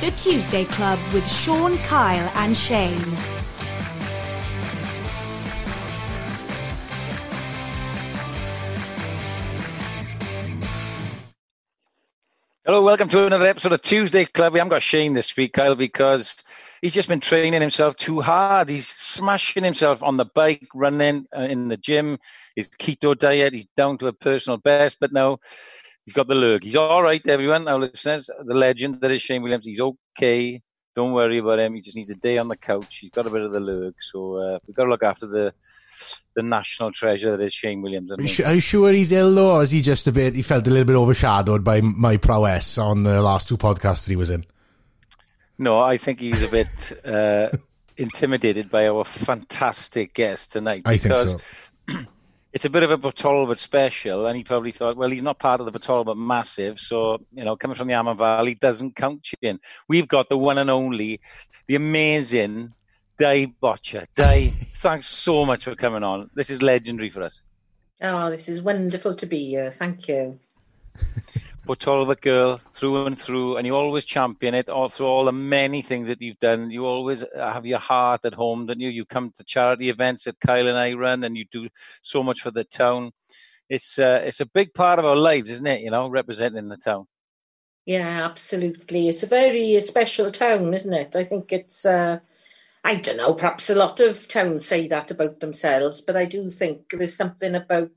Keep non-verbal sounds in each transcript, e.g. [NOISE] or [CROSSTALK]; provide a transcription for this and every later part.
The Tuesday Club with Sean, Kyle, and Shane. Hello, welcome to another episode of Tuesday Club. We haven't got Shane this week, Kyle, because he's just been training himself too hard. He's smashing himself on the bike, running uh, in the gym, his keto diet. He's down to a personal best, but now he's got the lurg. He's all right, everyone. Our listeners, the legend that is Shane Williams, he's okay. Don't worry about him. He just needs a day on the couch. He's got a bit of the lurg, so uh, we've got to look after the the national treasure that is Shane Williams. Are you, sure, are you sure he's ill though, or is he just a bit? He felt a little bit overshadowed by my prowess on the last two podcasts that he was in. No, I think he's a bit uh, intimidated by our fantastic guest tonight. I think so. [CLEARS THROAT] it's a bit of a Battlefield special, and he probably thought, well, he's not part of the Battlefield Massive, so you know, coming from the Amman Valley doesn't count you in. We've got the one and only, the amazing Di Botcher. Di, [LAUGHS] thanks so much for coming on. This is legendary for us. Oh, this is wonderful to be here. Thank you. Talbot girl through and through, and you always champion it all through all the many things that you've done. You always have your heart at home, don't you? You come to charity events that Kyle and I run, and you do so much for the town. It's uh, it's a big part of our lives, isn't it? You know, representing the town. Yeah, absolutely. It's a very special town, isn't it? I think it's. Uh, I don't know. Perhaps a lot of towns say that about themselves, but I do think there's something about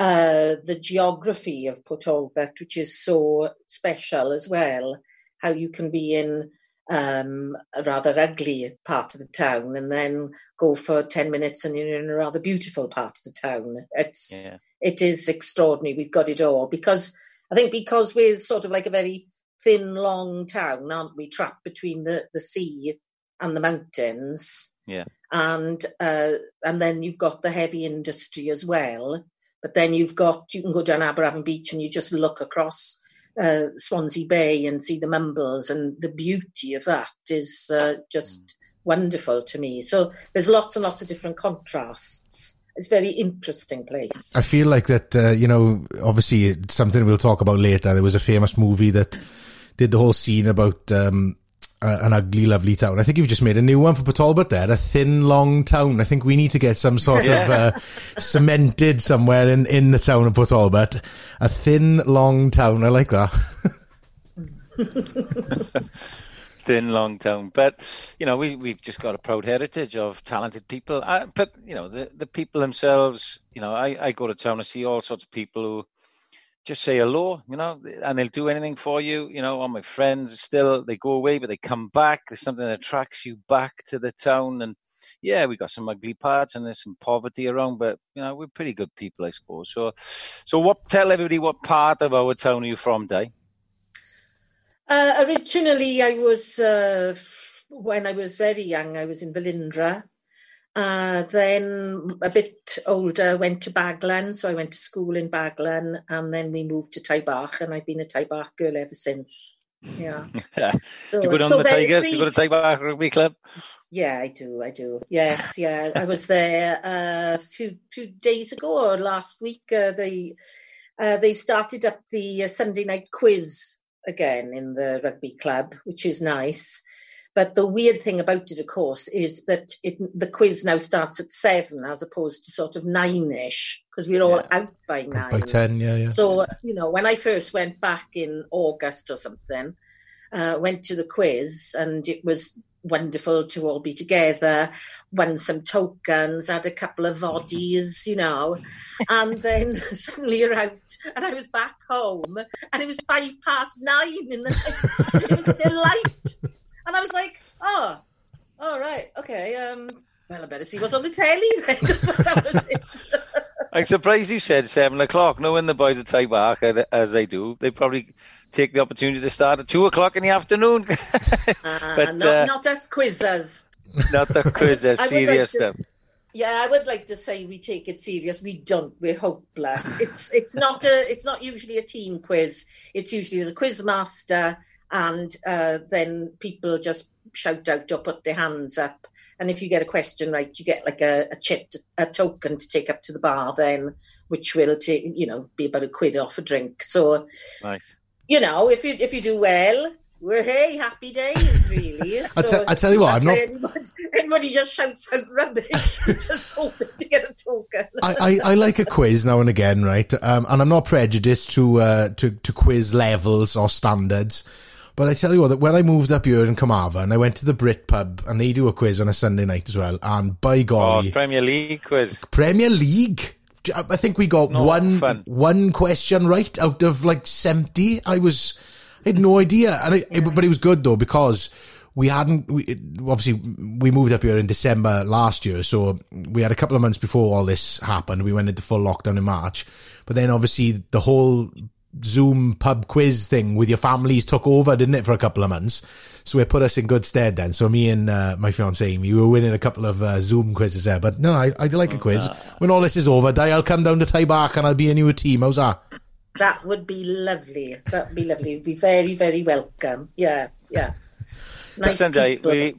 uh, the geography of Port Talbot, which is so special as well. How you can be in um, a rather ugly part of the town and then go for 10 minutes and you're in a rather beautiful part of the town. It's, yeah. it is extraordinary. We've got it all because I think because we're sort of like a very thin, long town, aren't we? Trapped between the, the sea and the mountains. Yeah. And, uh, and then you've got the heavy industry as well but then you've got, you can go down Aberavon Beach and you just look across uh, Swansea Bay and see the Mumbles, and the beauty of that is uh, just mm. wonderful to me. So there's lots and lots of different contrasts. It's a very interesting place. I feel like that, uh, you know, obviously it's something we'll talk about later. There was a famous movie that did the whole scene about um, uh, an ugly, lovely town. I think you've just made a new one for Talbot there, a thin, long town. I think we need to get some sort yeah. of [LAUGHS] uh, cemented somewhere in, in the town of Talbot. A thin, long town. I like that. [LAUGHS] thin, long town. But, you know, we, we've just got a proud heritage of talented people. Uh, but, you know, the, the people themselves, you know, I, I go to town, and see all sorts of people who just say hello, you know, and they'll do anything for you. You know, all my friends still they go away, but they come back. There's something that attracts you back to the town, and yeah, we got some ugly parts and there's some poverty around, but you know, we're pretty good people, I suppose. So, so what? Tell everybody what part of our town are you from, Day? Uh, originally, I was uh, when I was very young. I was in Velindre, uh, then a bit older, went to Baglan, so I went to school in Baglan, and then we moved to Taibach, and I've been a Taibach girl ever since. Yeah. [LAUGHS] yeah. So, do you go down so the Tigers? Do you go to Taibach Rugby Club? Yeah, I do. I do. Yes, yeah. I was there uh, a few few days ago or last week. Uh, they uh, they've started up the uh, Sunday night quiz again in the rugby club, which is nice. But the weird thing about it, of course, is that it, the quiz now starts at seven as opposed to sort of nine ish because we're all yeah. out by nine. By 10, yeah, yeah. So, you know, when I first went back in August or something, uh, went to the quiz and it was wonderful to all be together, won some tokens, had a couple of oddies, you know, and then [LAUGHS] suddenly you're out and I was back home and it was five past nine in the night. [LAUGHS] it was still light. And I was like, oh, all oh, okay. Um, well, I better see what's on the telly then. [LAUGHS] that was it. [LAUGHS] I'm surprised you said seven o'clock. Knowing the boys at Taibach as they do, they probably take the opportunity to start at two o'clock in the afternoon. [LAUGHS] uh, but not, uh, not as quizzes. Not the quizzes, serious like stuff. Yeah, I would like to say we take it serious. We don't. We're hopeless. It's it's not a it's not usually a team quiz. It's usually there's a quiz master and uh, then people just shout out or put their hands up. And if you get a question right, you get like a, a chip, a token to take up to the bar then, which will take, you know, be about a quid off a drink. So, nice. you know, if you if you do well, we're hey, happy days, really. [LAUGHS] I, te- I tell you what, I'm not. Anybody, anybody, just shouts out rubbish, [LAUGHS] just hoping to get a token. I, I, I, like a quiz now and again, right? Um, and I'm not prejudiced to uh, to to quiz levels or standards. But I tell you what, that when I moved up here in Carmarthen, and I went to the Brit pub, and they do a quiz on a Sunday night as well. And by oh, golly, oh, Premier League quiz, Premier League. I think we got one fun. one question right out of like seventy. I was I had no idea, and I, it, but it was good though because we hadn't. We, obviously, we moved up here in December last year, so we had a couple of months before all this happened. We went into full lockdown in March, but then obviously the whole Zoom pub quiz thing with your families took over, didn't it, for a couple of months? So it put us in good stead then. So me and uh, my fiance Amy, we were winning a couple of uh, Zoom quizzes there. But no, I, I'd like a quiz. When all this is over, Di, I'll come down to Taibach and I'll be in your team. How's that? That would be lovely. That would be lovely. It'd be very, very welcome. Yeah, yeah. Nice Listen, people. we,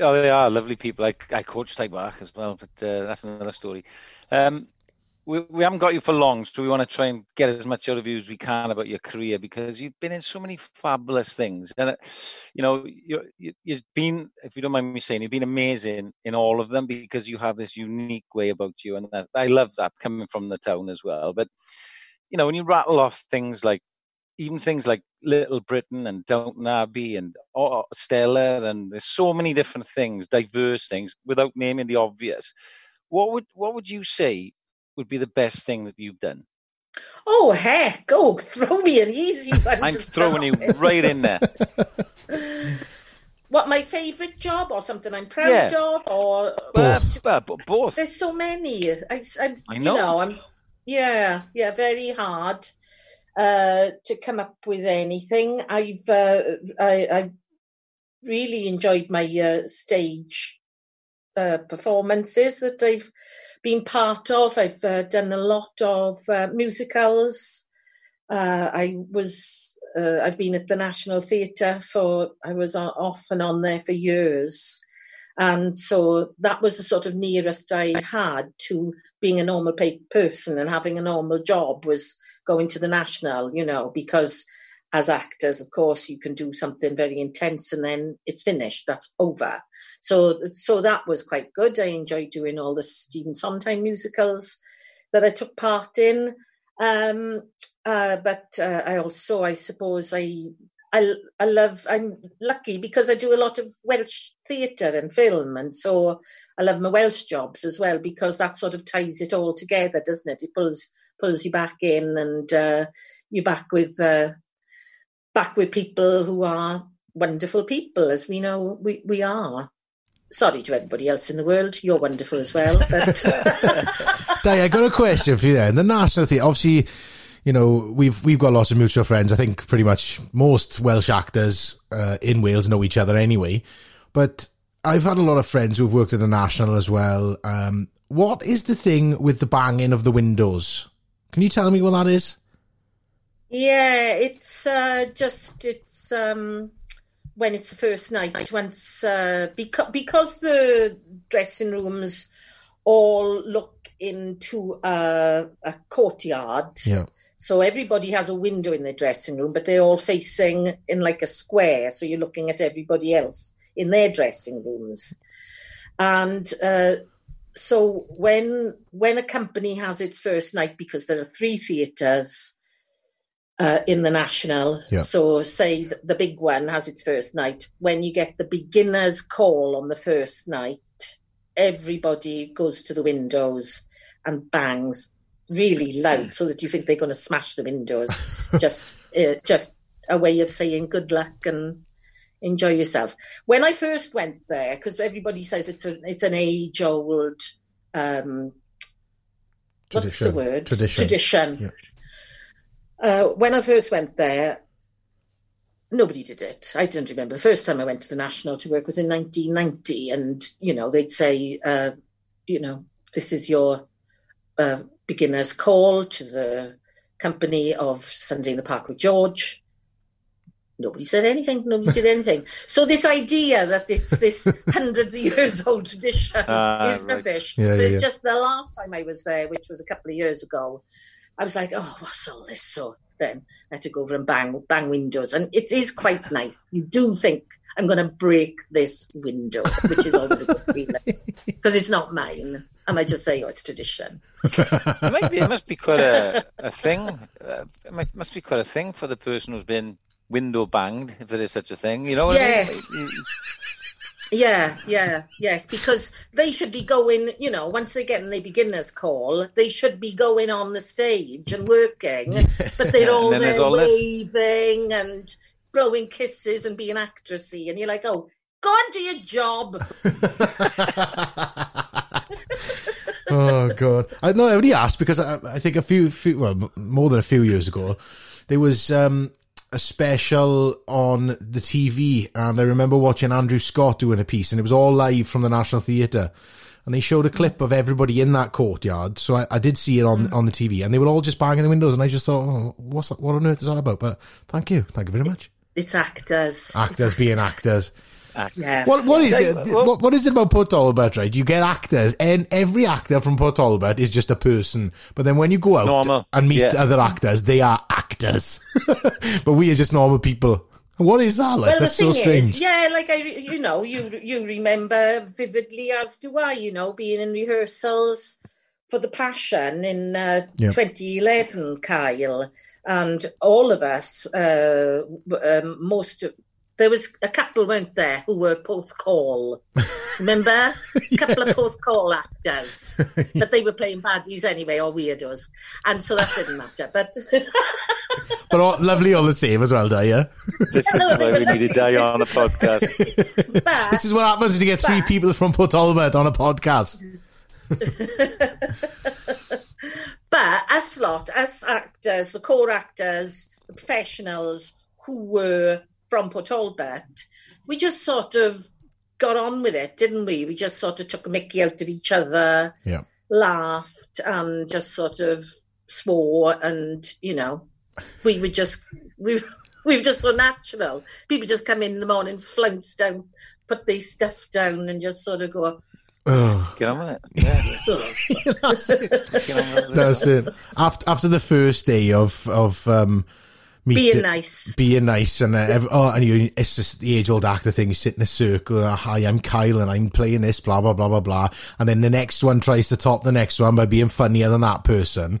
oh, they are lovely people. I, I coach Ty as well, but uh, that's another story. Um, we, we haven't got you for long, so we want to try and get as much out of you as we can about your career because you've been in so many fabulous things, and uh, you know you, you you've been, if you don't mind me saying, you've been amazing in all of them because you have this unique way about you, and that, I love that coming from the town as well. But you know, when you rattle off things like even things like Little Britain and Downton Abbey and oh, Stella, and there's so many different things, diverse things, without naming the obvious. What would what would you say would be the best thing that you've done? Oh heck, go [LAUGHS] throw me an easy [LAUGHS] one. I'm throwing you right in there. [LAUGHS] what my favourite job or something I'm proud yeah. of or both. Uh, both. There's so many. I, I, I know. You know I'm yeah, yeah, very hard uh, to come up with anything. I've uh, I, I've really enjoyed my uh, stage uh, performances that I've been part of. I've uh, done a lot of uh, musicals. I was I've been at the National Theatre for I was off and on there for years. And so that was the sort of nearest I had to being a normal person and having a normal job was going to the national, you know, because as actors, of course, you can do something very intense and then it's finished. That's over. So, so that was quite good. I enjoyed doing all the Stephen Sondheim musicals that I took part in. Um, uh, but uh, I also, I suppose, I I, I love, I'm lucky because I do a lot of Welsh theatre and film. And so I love my Welsh jobs as well because that sort of ties it all together, doesn't it? It pulls, pulls you back in and uh, you're back with, uh, back with people who are wonderful people, as we know we, we are. Sorry to everybody else in the world, you're wonderful as well. But [LAUGHS] Di, I got a question for you then. The National Theatre, obviously, you know, we've we've got lots of mutual friends. I think pretty much most Welsh actors uh, in Wales know each other anyway. But I've had a lot of friends who've worked at the National as well. Um, what is the thing with the banging of the windows? Can you tell me what that is? Yeah, it's uh, just it's um, when it's the first night. Once uh, because because the dressing rooms all look into a, a courtyard. Yeah. So everybody has a window in their dressing room, but they're all facing in like a square. So you're looking at everybody else in their dressing rooms. And uh, so when when a company has its first night, because there are three theatres uh, in the national, yeah. so say the big one has its first night. When you get the beginner's call on the first night, everybody goes to the windows and bangs really loud so that you think they're going to smash the windows. [LAUGHS] just, uh, just a way of saying good luck and enjoy yourself. When I first went there, because everybody says it's a it's an age old. Um, what's the word? Tradition. Tradition. Yeah. Uh, when I first went there, nobody did it. I don't remember. The first time I went to the National to work was in 1990, and you know they'd say, uh, you know, this is your uh, beginner's call to the company of Sunday in the Park with George. Nobody said anything. Nobody did anything. [LAUGHS] So this idea that it's this hundreds of years old tradition Ah, is right. rubbish. Yeah, but yeah, it's yeah. just the last time I was there, which was a couple of years ago, I was like, oh, what's all this? So then I had to go over and bang bang windows, and it is quite nice. You do think I'm going to break this window, which is always a good feeling [LAUGHS] because it's not mine, and I just say, oh, it's tradition. It might be. It must be quite a, [LAUGHS] a thing. Uh, it might, must be quite a thing for the person who's been window banged, if there is such a thing. You know what Yes. I mean? Yeah, yeah, yes, because they should be going, you know, once they get in the beginner's call, they should be going on the stage and working, but [LAUGHS] they're all there all this- waving and blowing kisses and being actressy, and you're like, oh, go on to your job. [LAUGHS] oh god! I no, I only asked because I, I think a few, few, well, more than a few years ago, there was um, a special on the TV, and I remember watching Andrew Scott doing a piece, and it was all live from the National Theatre. And they showed a clip of everybody in that courtyard, so I, I did see it on mm. on the TV, and they were all just banging the windows, and I just thought, oh, what's that, what on earth is that about? But thank you, thank you very much. It's actors. Actors being actors. Yeah. What what is it? well- What, what is it about Port Talbot? Right, you get actors, and every actor from Port Talbot is just a person. But then when you go out Normal, and meet yeah. other actors, they are actors. [LAUGHS] but we are just normal people. What is that like? Well, the That's so thing strange. is, yeah, like I, you know, you you remember vividly, as do I. You know, being in rehearsals for the Passion in uh, Yeah. 2011, Kyle, and all of us, uh, um, most of there was a couple weren't there who were Porthcawl. Remember, [LAUGHS] a couple of Porthcawl actors, [LAUGHS] but they were playing baddies anyway, or weirdos, and so that didn't matter. But [LAUGHS] But all, lovely all the same as well, Di, yeah? This is Hello, why we need to die on a podcast. but This is what happens when you get three people from Port Talbot on a podcast. But us lot, us actors, the core actors, the professionals who were from Port Talbot, we just sort of got on with it, didn't we? We just sort of took a mickey out of each other, Yeah. laughed, and just sort of swore, and you know, we were just we we were just so natural. People just come in in the morning, flounce down, put their stuff down, and just sort of go. Oh, Get on with it. [LAUGHS] Yeah, that's it. get on with it. That's it. After, after the first day of, of, um, Being nice. being nice and uh, every, oh, and you, it's just the age old actor thing. You sit in a circle. Uh, Hi, I'm Kyle, and I'm playing this. Blah blah blah blah blah. And then the next one tries to top the next one by being funnier than that person.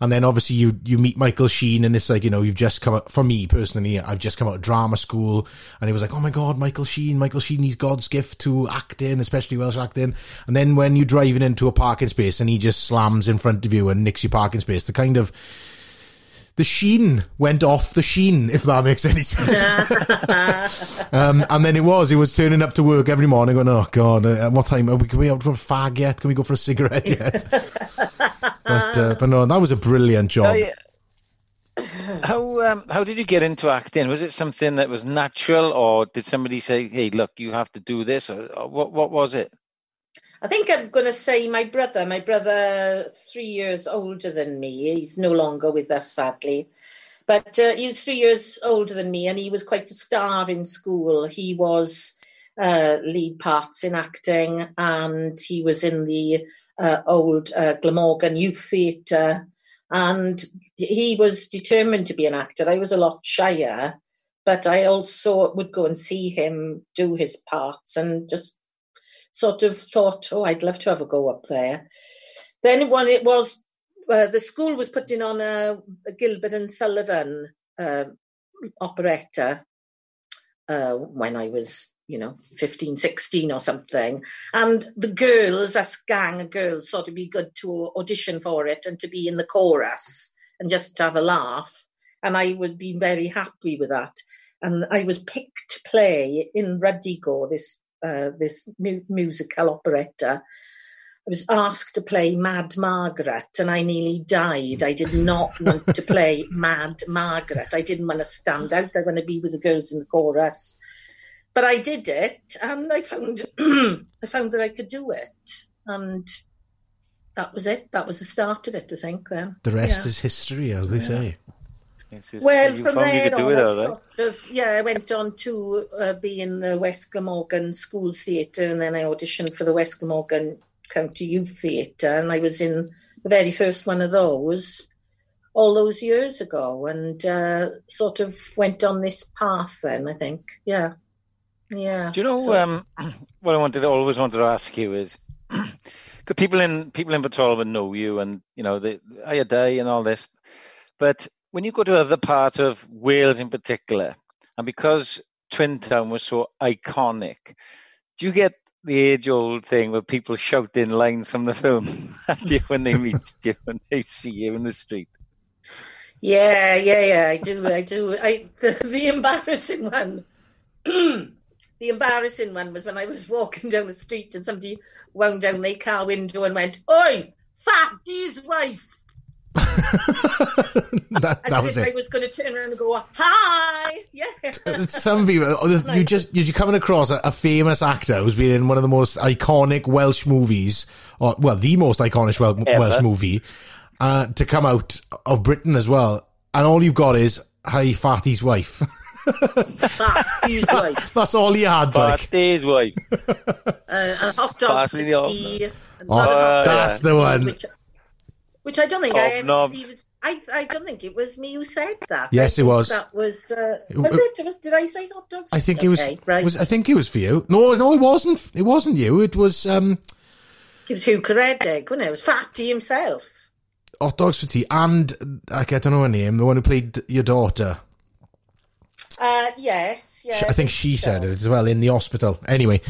And then obviously you you meet Michael Sheen, and it's like you know you've just come out. For me personally, I've just come out of drama school, and it was like, oh my god, Michael Sheen, Michael Sheen, he's God's gift to acting, especially Welsh acting. And then when you're driving into a parking space and he just slams in front of you and nicks your parking space, the kind of the sheen went off the sheen, if that makes any sense. [LAUGHS] um, and then it was, it was turning up to work every morning going, oh God, uh, what time are we, can we out for a fag yet? Can we go for a cigarette yet? [LAUGHS] but, uh, but no, that was a brilliant job. Oh, yeah. How um, how did you get into acting? Was it something that was natural, or did somebody say, "Hey, look, you have to do this"? Or, or what what was it? I think I'm going to say my brother. My brother, three years older than me. He's no longer with us, sadly. But uh, he was three years older than me, and he was quite a star in school. He was uh, lead parts in acting, and he was in the uh, old uh, Glamorgan Youth Theatre. And he was determined to be an actor. I was a lot shyer, but I also would go and see him do his parts and just sort of thought, oh, I'd love to have a go up there. Then when it was, uh, the school was putting on a, a Gilbert and Sullivan uh, operetta uh, when I was, you know, 15, 16 or something. And the girls, us gang of girls, thought it'd be good to audition for it and to be in the chorus and just have a laugh. And I would be very happy with that. And I was picked to play in Ruddigore, this uh, this mu- musical operetta. I was asked to play Mad Margaret, and I nearly died. I did not want to play [LAUGHS] Mad Margaret. I didn't want to stand out. I want to be with the girls in the chorus. But I did it, and I found [CLEARS THROAT] I found that I could do it, and that was it. That was the start of it. I think then The rest Yeah. is history, as they say. Just, Well, you from there on, it I all right. sort of, yeah, I went on to uh, be in the West Glamorgan Schools Theatre and then I auditioned for the West Glamorgan County Youth Theatre and I was in the very first one of those all those years ago and uh, sort of went on this path then, I think. Yeah. Yeah. Do you know So- um, [CLEARS THROAT] what I wanted, always wanted to ask you is, [CLEARS THROAT] because people in people in Batalva know you, and you know the Ayadai and all this, but when you go to other parts of Wales in particular, and because Twin Town was so iconic, do you get the age-old thing where people shout in lines from the film [LAUGHS] at you when they [LAUGHS] meet you when they see you in the street? Yeah, yeah, yeah. I do. I do. I the, the embarrassing one. [CLEARS THROAT] the embarrassing one was when I was walking down the street and somebody wound down their car window and went, "Oi, Fatty's wife!" [LAUGHS] that, As that was if I was going to turn around and go, "Hi!" [LAUGHS] Yeah. [LAUGHS] Some people, oh, you just you're coming across a, a famous actor who's been in one of the most iconic Welsh movies, or well, the most iconic Wel- Welsh movie, uh, to come out of Britain as well, and all you've got is "Hi, Fatty's wife." Fatty's wife. That's all you had, like. Fatty's wife. Uh, a hot dog city. Oh, not a hot dog that's the one. Which, which I don't think I Hobnobs. actually was. I, I don't think it was me who said that. Yes, it was. That was. Uh, was it? Was did I say hot dogs? I think it was, right. was. I think it was for you. No, no, it wasn't. It wasn't you. It was um, It was Huw Ceredig, wasn't it? It was Fatty himself. hot dogs for tea, and like, I don't know her name, the one who played your daughter. Uh, yes, yeah. I think she said it as well in the hospital. Anyway,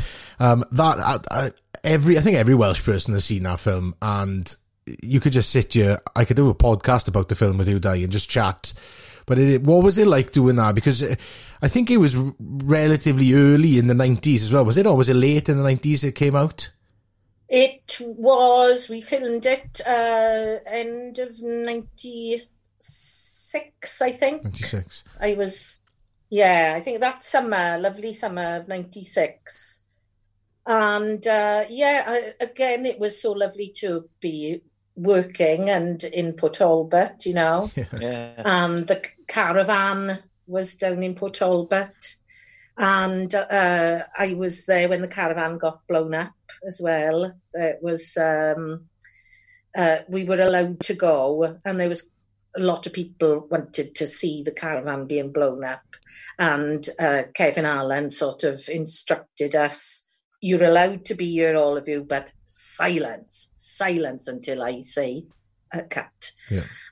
um, that I, I, every I think every Welsh person has seen that film, and you could just sit here. I could do a podcast about the film with you, Di, and just chat. But it, what was it like doing that? Because uh, I think it was relatively early in the nineties as well. Was it, or was it late in the nineties it came out? It was. We filmed it uh, end of '96, I think. Ninety six. I was, yeah, I think that summer, lovely summer of '96. And uh, yeah, I, again, it was so lovely to be working and in Port Talbot, you know. [LAUGHS] Yeah. and the caravan was down in Port Talbot. And uh, I was there when the caravan got blown up as well. It was um, uh, we were allowed to go, and there was a lot of people wanted to see the caravan being blown up. And uh, Kevin Allen sort of instructed us: "You're allowed to be here, all of you, but silence, silence until I say a cut."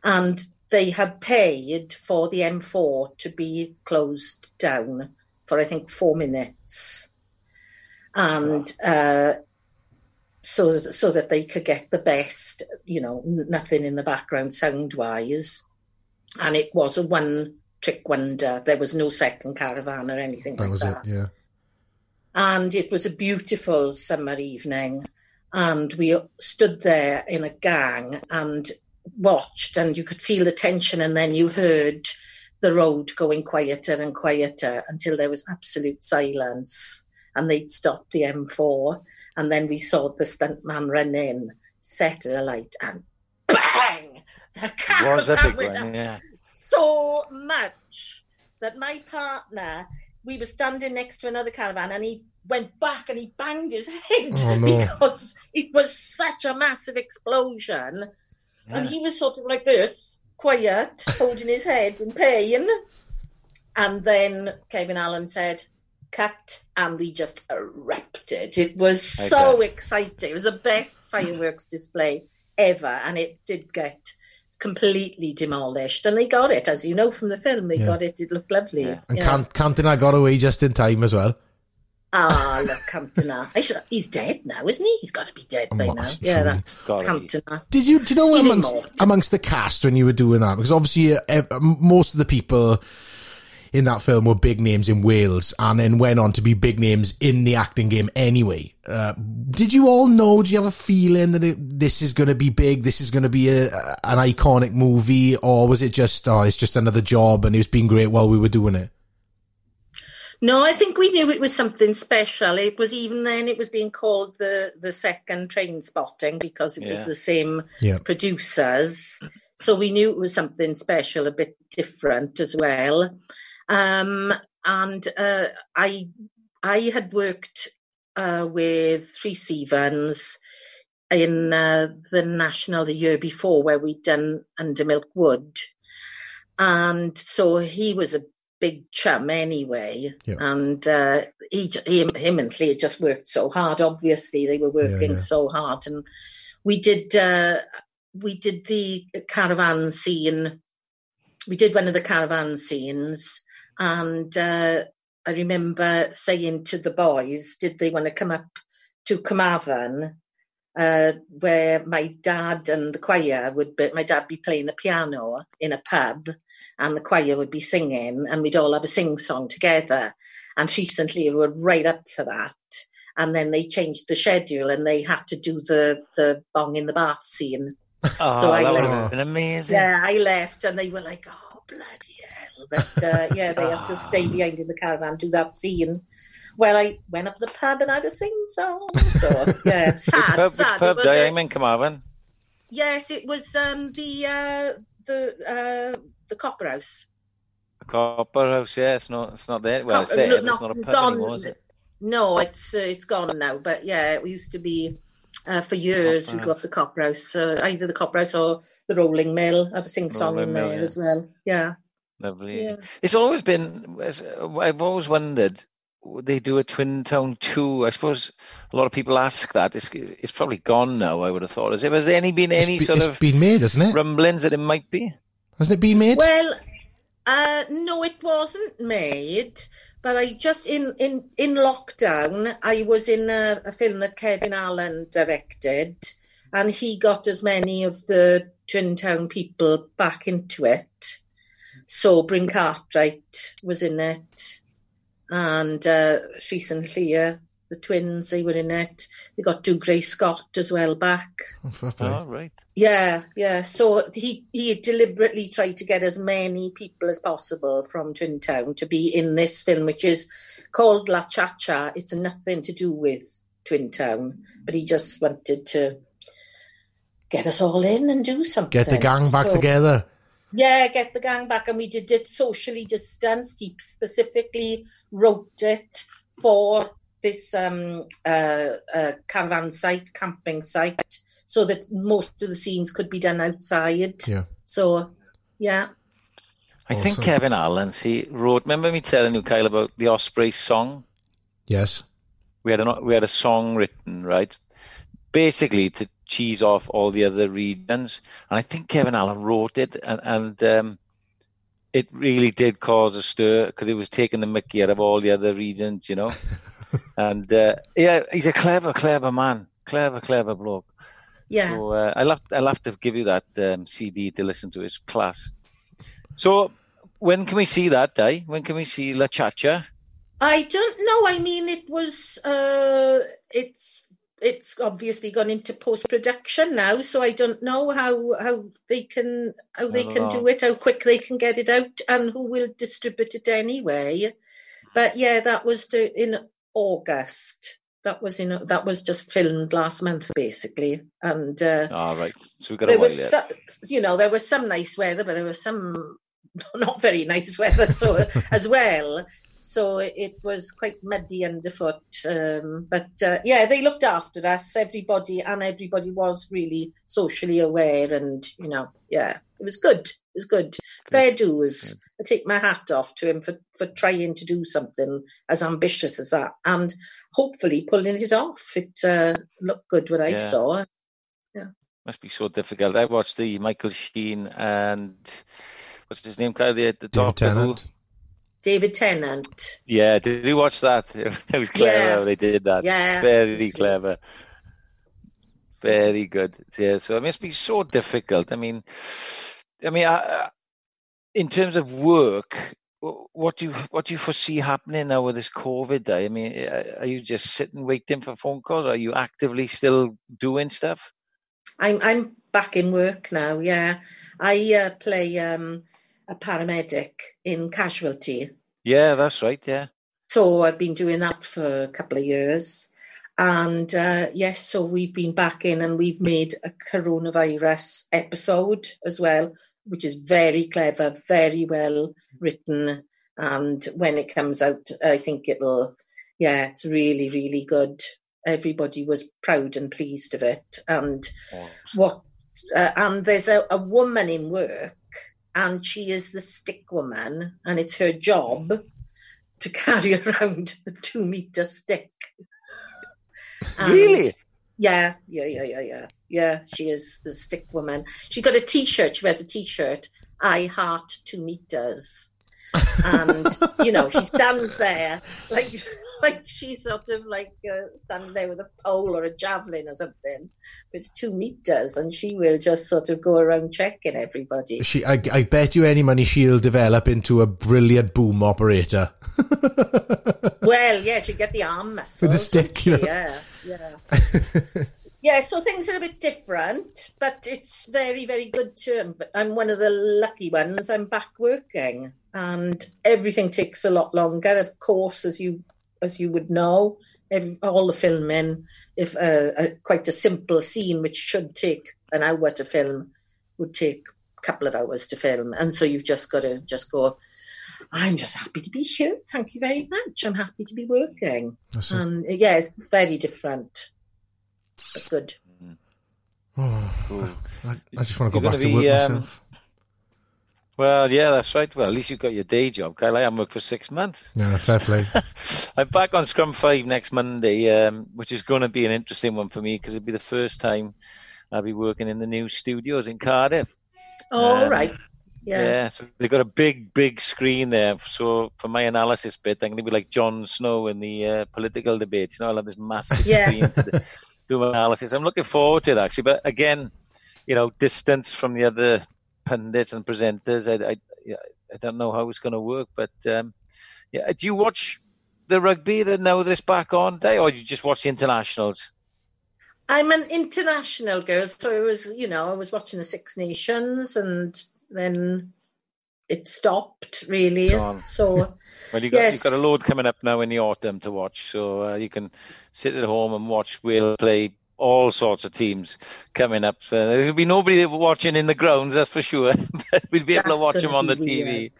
and they had paid for the M4 to be closed down for I think four minutes, and uh, so so that they could get the best, you know, nothing in the background sound wise, and it was a one trick wonder. There was no second caravan or anything That like was it. that Yeah. And it was a beautiful summer evening. And we stood there in a gang and watched and you could feel the tension and then you heard the road going quieter and quieter until there was absolute silence. And they'd stopped the M4 and then we saw the stuntman run in set a light and bang! The It was a big went up one, yeah. so much that my partner, we were standing next to another caravan and he went back and he banged his head Oh, [LAUGHS] no. because it was such a massive explosion. And he was sort of like this, quiet, [LAUGHS] holding his head in pain. And then Kevin Allen said, cut, and we just erupted. It was so exciting. It was the best fireworks display ever, and it did get completely demolished. And they got it, as you know from the film, they Yeah. got it. It looked lovely. Yeah. And Yeah. Cant- Cantona got away just in time as well. Ah, [LAUGHS] look, Cantona. I should, he's dead now, isn't he? He's got to be dead by Oh, now. surely. Yeah, that's Gotta be. Cantona. Did you do you know He's amongst immortal. amongst the cast when you were doing that? Because obviously uh, ev- most of the people in that film were big names in Wales, and then went on to be big names in the acting game anyway. Uh, did you all know? Do you have a feeling that it, this is going to be big? This is going to be a, a- an iconic movie, or was it just oh, it's just another job and it was being great while we were doing it? No, I think we knew it was something special. It was even then it was being called the the second Trainspotting because it was the same Yeah. producers. So we knew it was something special, a bit different as well. Um, and uh, I I had worked uh, with Rhys Ifans in uh, the national the year before, where we'd done Under Milk Wood, and so he was a big chum anyway. Yeah. And uh, he, him, him and Llŷr just worked so hard. Obviously, they were working Yeah, yeah. so hard, and we did uh, we did the caravan scene. We did one of the caravan scenes, and uh, I remember saying to the boys, "Did they want to come up to Carmarthen?" Uh, where my dad and the choir would be, my dad be playing the piano in a pub, and the choir would be singing, and we'd all have a sing song together. And Rhys and Llŷr were right up for that. And then they changed the schedule, and they had to do the the bong in the bath scene. [LAUGHS] Oh, So I that would left- have been amazing. Yeah, I left, and they were like, "Oh bloody hell!" But uh, yeah, they had to stay behind in the caravan do that scene. Well, I went up the pub and had a sing song. So yeah, [LAUGHS] sad, Pub, sad. It pub was day, a- I'm in Carmarthen. yes, it was um, the uh, the uh, the Copper House. The Copper House, yeah, it's not, it's not there. Well, it's there, no, but it's not a pub gone. anymore, is it? No, it's uh, it's gone now. But yeah, it used to be uh, for years. We'd go up the Copper House, uh, either the Copper House or the Rolling Mill. Have a sing song in there yeah. as well. Yeah, Lovely. yeah. It's always been. I've always wondered. Would they do a Twin Town two? I suppose a lot of people ask that. It's, it's probably gone now. I would have thought. Has there, has there any been any it's, be- sort it's of been made, hasn't it? rumblings that it might be? Hasn't it been made? Well, uh, no, it wasn't made. But I just in in in lockdown, I was in a, a film that Kevin Allen directed, and he got as many of the Twin Town people back into it. So Bryn Cartwright was in it, and uh, Rhys and Llŷr, the twins, they were in it. They got Dougray Scott as well back. [LAUGHS] Oh. Oh, right. Yeah, yeah. So he he deliberately tried to get as many people as possible from Twin Town to be in this film, which is called La Cha Cha. It's nothing to do with Twin Town, but he just wanted to get us all in and do something. Get the gang back So- together. Yeah, get the gang back, and we did it socially distanced. He specifically wrote it for this um, uh, uh, caravan site, camping site, so that most of the scenes could be done outside. Yeah. So, yeah. I think Kevin Allen, he wrote. Remember me telling you, Kyle, about the Osprey song? Yes. We had a we had a song written, right? Basically to cheese off all the other regions, and I think Kevin Allen wrote it, and, and um, it really did cause a stir because it was taking the Mickey out of all the other regions, you know. [LAUGHS] and uh, yeah, he's a clever, clever man, clever, clever bloke. Yeah. So uh, I'll have I'll have to give you that um, CD to listen to. It's class. So when can we see that, Day? When can we see La Cha Cha? I don't know. I mean, it was. Uh, it's it's obviously gone into post production now, so I don't know how how they can how they can do it, how quick they can get it out, and who will distribute it anyway. But yeah, that was to, in August. That was in that was just filmed last month, basically, and uh, All right. So we've got a there while was yet. some, you know there was some nice weather, but there was some [LAUGHS] not very nice weather so [LAUGHS] as well. So it was quite muddy underfoot. Um, but uh, yeah, they looked after us, everybody, and everybody was really socially aware. And, you know, yeah, it was good. It was good. Fair dues. I take my hat off to him for, for trying to do something as ambitious as that and hopefully pulling it off. It uh, looked good what I Yeah. saw. Yeah. Must be so difficult. I watched the Michael Sheen and what's his name, Kyle? The, the David Doctor Who. David Tennant. Yeah, did you watch that? [LAUGHS] It was clever Yeah. how they did that. Yeah. Very it was good. clever. Very good. Yeah, so it must be so difficult. I mean, I mean, uh, in terms of work, what do you what do you foresee happening now with this COVID? I mean, are you just sitting waiting for phone calls? Are you actively still doing stuff? I'm I'm back in work now. Yeah, I uh, play um, a paramedic in casualty. Yeah, that's right. Yeah. So I've been doing that for a couple of years, And uh, yes, so we've been back in and we've made a coronavirus episode as well, which is very clever, very well written. And when it comes out, I think it'll, yeah, it's really, really good. Everybody was proud and pleased of it. And what, uh, and there's a, a woman in work, and she is the stick woman, and it's her job to carry [LAUGHS] around a two meter stick. And Really? Yeah, yeah, yeah, yeah, yeah. Yeah, she is the stick woman. She's got a t shirt. She wears a t shirt. I heart two meters. And, you know, she stands there like [LAUGHS] like she's sort of like uh, standing there with a pole or a javelin or something. It's two meters, and she will just sort of go around checking everybody. She, I, I bet you any money she'll develop into a brilliant boom operator. [LAUGHS] Well, yeah, to get the arm muscles. With the stick, you know. Yeah, yeah. [LAUGHS] yeah, so things are a bit different, but it's very, very good term. But I'm one of the lucky ones. I'm back working, and everything takes a lot longer. Of course, as you as you would know, every, all the filming, if uh, a, quite a simple scene which should take an hour to film, would take a couple of hours to film, and so you've just got to just go. I'm just happy to be here. Thank you very much. I'm happy to be working. And uh, yeah, it's very different. But good. Cool. [SIGHS] I, I just want to go back gonna to work um, myself. Well, yeah, that's right. Well, at least you've got your day job, Kyle. I haven't worked for six months. Yeah, fair play. [LAUGHS] I'm back on Scrum 5 next Monday, um, which is going to be an interesting one for me because it'll be the first time I'll be working in the new studios in Cardiff. All Um, right. Yeah. Yeah. so they've got a big, big screen there. So for my analysis bit, I'm going to be like Jon Snow in the uh, political debate. You know, I'll have this massive Yeah. screen to do- do my analysis. I'm looking forward to it actually. But again, you know, distance from the other pundits and presenters. I, I, I don't know how it's going to work. But um, yeah, do you watch the rugby that now that it's back on day, or you just watch the internationals? I'm an international girl, so I was, you know, I was watching the Six Nations, and then it stopped really. So [LAUGHS] Well, you got Yes. you've got a load coming up now in the autumn to watch, so uh, you can sit at home and watch Wales play all sorts of teams coming up. So there'll be nobody watching in the grounds, that's for sure. [LAUGHS] but we'll be able to watch them on the TV.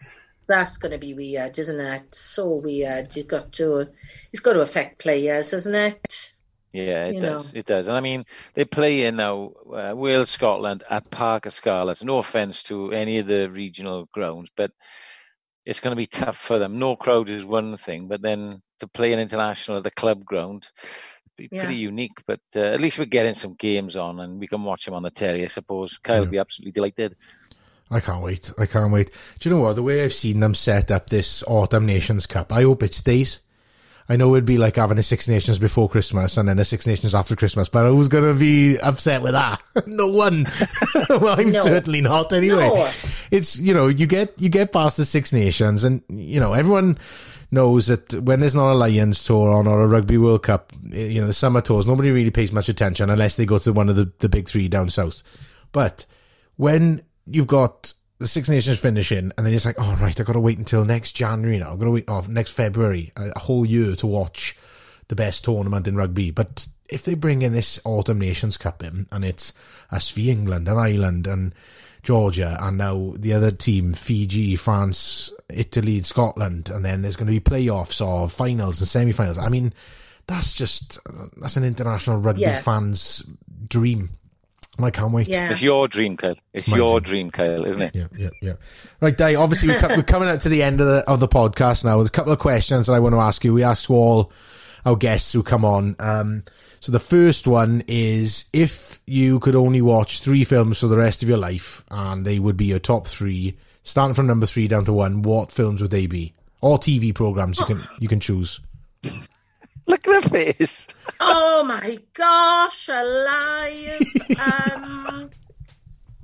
That's going to be weird, isn't it? So weird. You've got to. It's got to affect players, isn't it? Yeah, it You does. know. It does. And I mean, they play in now uh, Wales, Scotland at Parc y Scarlets. No offence to any of the regional grounds, but it's going to be tough for them. No crowd is one thing, but then to play an international at the club ground, be Yeah. pretty unique. But uh, at least we're getting some games on, and we can watch them on the telly. I suppose Kyle will be absolutely delighted. I can't wait. I can't wait. Do you know what? The way I've seen them set up this Autumn Nations Cup, I hope it stays. I know it'd be like having a Six Nations before Christmas and then a Six Nations after Christmas, but who's going to be upset with that? [LAUGHS] no one. [LAUGHS] well, I'm No. certainly not anyway. No. It's, you know, you get, you get past the Six Nations and, you know, everyone knows that when there's not a Lions tour on or a Rugby World Cup, eh, you know, the summer tours, nobody really pays much attention unless they go to one of the, the big three down south. But when you've got the Six Nations finishing, and then it's like, oh right, I've got to wait until next January now. I've got to wait off next February, a, a whole year to watch the best tournament in rugby. But if they bring in this Autumn Nations Cup in, and it's us v England and Ireland and Georgia, and now the other team, Fiji, France, Italy, and Scotland, and then there's going to be playoffs or finals and semi-finals. I mean, that's just that's an international rugby Yeah. fan's dream. I can't wait. Yeah. It's your dream, Kyle. It's my your dream, Kyle, isn't it? Yeah, yeah, yeah. Right, Dave. Obviously, we're, co- we're coming out to the end of the of the podcast now. There's a couple of questions that I want to ask you. We asked all our guests who come on. Um, so the first one is: if you could only watch three films for the rest of your life, and they would be your top three, starting from number three down to one, what films would they be? Or TV programs you can you can choose. Look at her face. Oh my gosh, alive. [LAUGHS] um,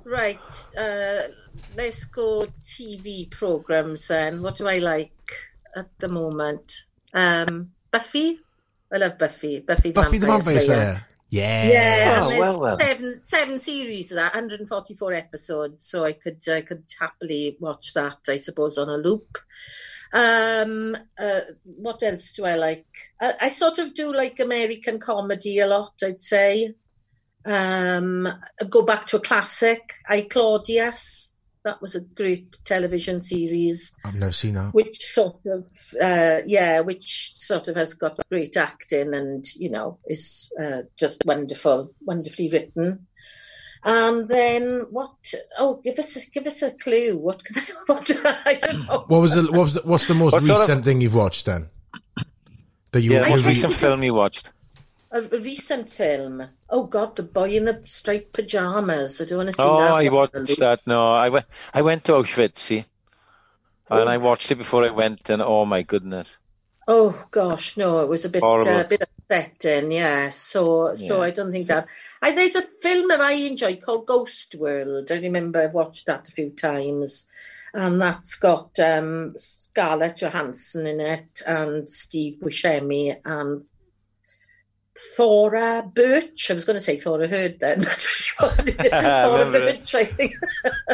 right, uh, let's go TV programs then. What do I like at the moment? Um, Buffy. I love Buffy. Buffy the Buffy the Vampire Vampire Slayer. Slayer. Yeah. Yeah, Oh, and there's well, well. seven seven series of that, 144 episodes, so I could I could happily watch that, I suppose, on a loop. Um, uh, what else do I like? I, I sort of do like American comedy a lot. I'd say. Um, go back to a classic. I Claudius. That was a great television series. I've never seen that. Which sort of, uh, yeah, which sort of has got great acting and you know is uh, just wonderful, wonderfully written. And then what? Oh, give us a, give us a clue. What can I? [LAUGHS] What I don't know. What was the what was the, what's the most What sort recent of- thing you've watched then? That you Yeah, you most tried re- to recent film you watched. A, a recent film. Oh God, the boy in the striped pajamas. I don't want to see Oh, that. I one. watched that. No, I went. I went to Auschwitz, see, and I watched it before I went, and oh my goodness, Oh gosh, no, it was a bit Horrible. uh, bit upsetting, yeah. So so Yeah. I don't think that. I, there's a film that I enjoy called Ghost World. I remember I've watched that a few times, and that's got um, Scarlett Johansson in it and Steve Buscemi and Thora Birch. I was going to say Thora Heard then, [LAUGHS] but she wasn't. [LAUGHS] Thora Birch, I think.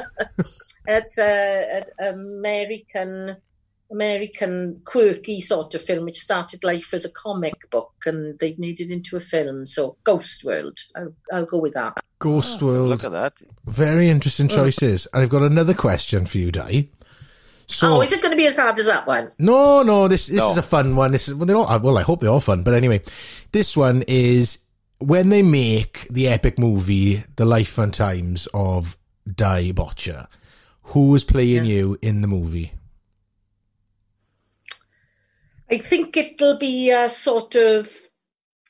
[LAUGHS] it's a, a American. American quirky sort of film which started life as a comic book and they made it into a film. So Ghost World, I'll, I'll go with that. Ghost Oh, World. look at that. Very interesting choices. And I've got another question for you, Di. So oh, is it going to be as hard as that one? no, no, this this No. is a fun one. This is well, they're all well. I hope they're all fun. But anyway, this one is when they make the epic movie, The Life and Times of Di Botcher. Who was playing you in the movie? I think it'll be a sort of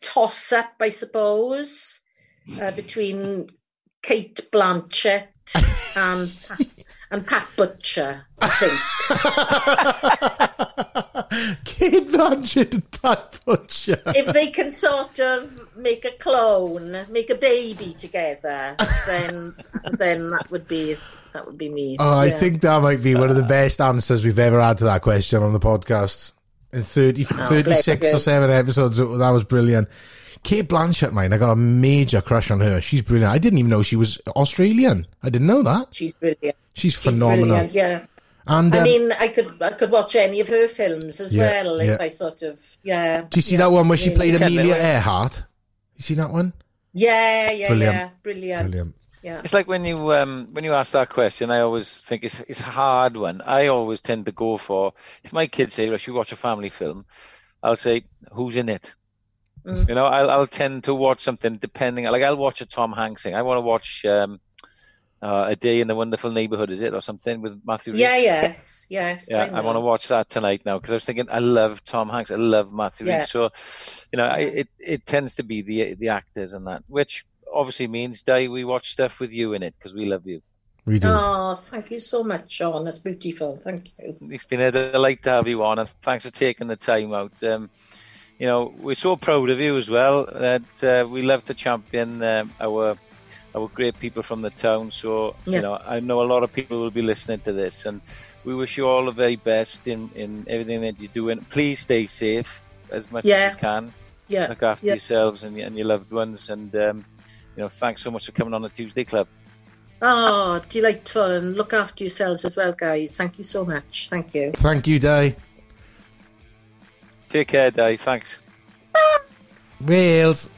toss up, I suppose, uh, between Cate Blanchett [LAUGHS] and and Pat Butcher. I think [LAUGHS] Cate Blanchett and Pat Butcher. if they can sort of make a clone, make a baby together, then then that would be that would be me. Oh, I Yeah. think that might be one of the best answers we've ever had to that question on the podcast. In 30, 36 or 7 episodes, that was brilliant. Cate Blanchett, mine, I got a major crush on her. She's brilliant. I didn't even know she was Australian. I didn't know that. she's brilliant. She's She's phenomenal. brilliant, yeah. And I um, mean, I could I could watch any of her films as Yeah, well if yeah. I sort of yeah. do you see yeah, that one where she really. played Amelia Earhart? You see that one? Yeah, yeah, Brilliant. yeah, brilliant. Brilliant. Yeah. It's like when you um when you ask that question, I always think it's it's a hard one. I always tend to go for if my kids say, "Well, should we watch a family film?" I'll say, "Who's in it?" Mm. You know, I'll I'll tend to watch something depending. Like I'll watch a Tom Hanks thing. I want to watch um, uh, a Day in the Wonderful Neighborhood, is it, or something with Matthew? Yeah, yes, yes. Yeah, I want to watch that tonight now because I was thinking I love Tom Hanks, I love Matthew Yeah. So, you know, I, it it tends to be the the actors and that, which obviously means Di, we watch stuff with you in it because we love you. We do. Oh, thank you so much, Sean. That's beautiful. Thank you. It's been a delight to have you on, and thanks for taking the time out. Um, you know, we're so proud of you as well that uh, we love to champion um, our our great people from the town. So, Yeah. you know, I know a lot of people will be listening to this, and we wish you all the very best in, in everything that you're doing. Please stay safe as much Yeah. as you can. Yeah. Look after yeah. yourselves and, your- and your loved ones, and um, you know, thanks so much for coming on the Tuesday Club. Oh, delightful. And look after yourselves as well, guys. Thank you so much. Thank you. Thank you, Di. Take care, Di. Thanks. Wales.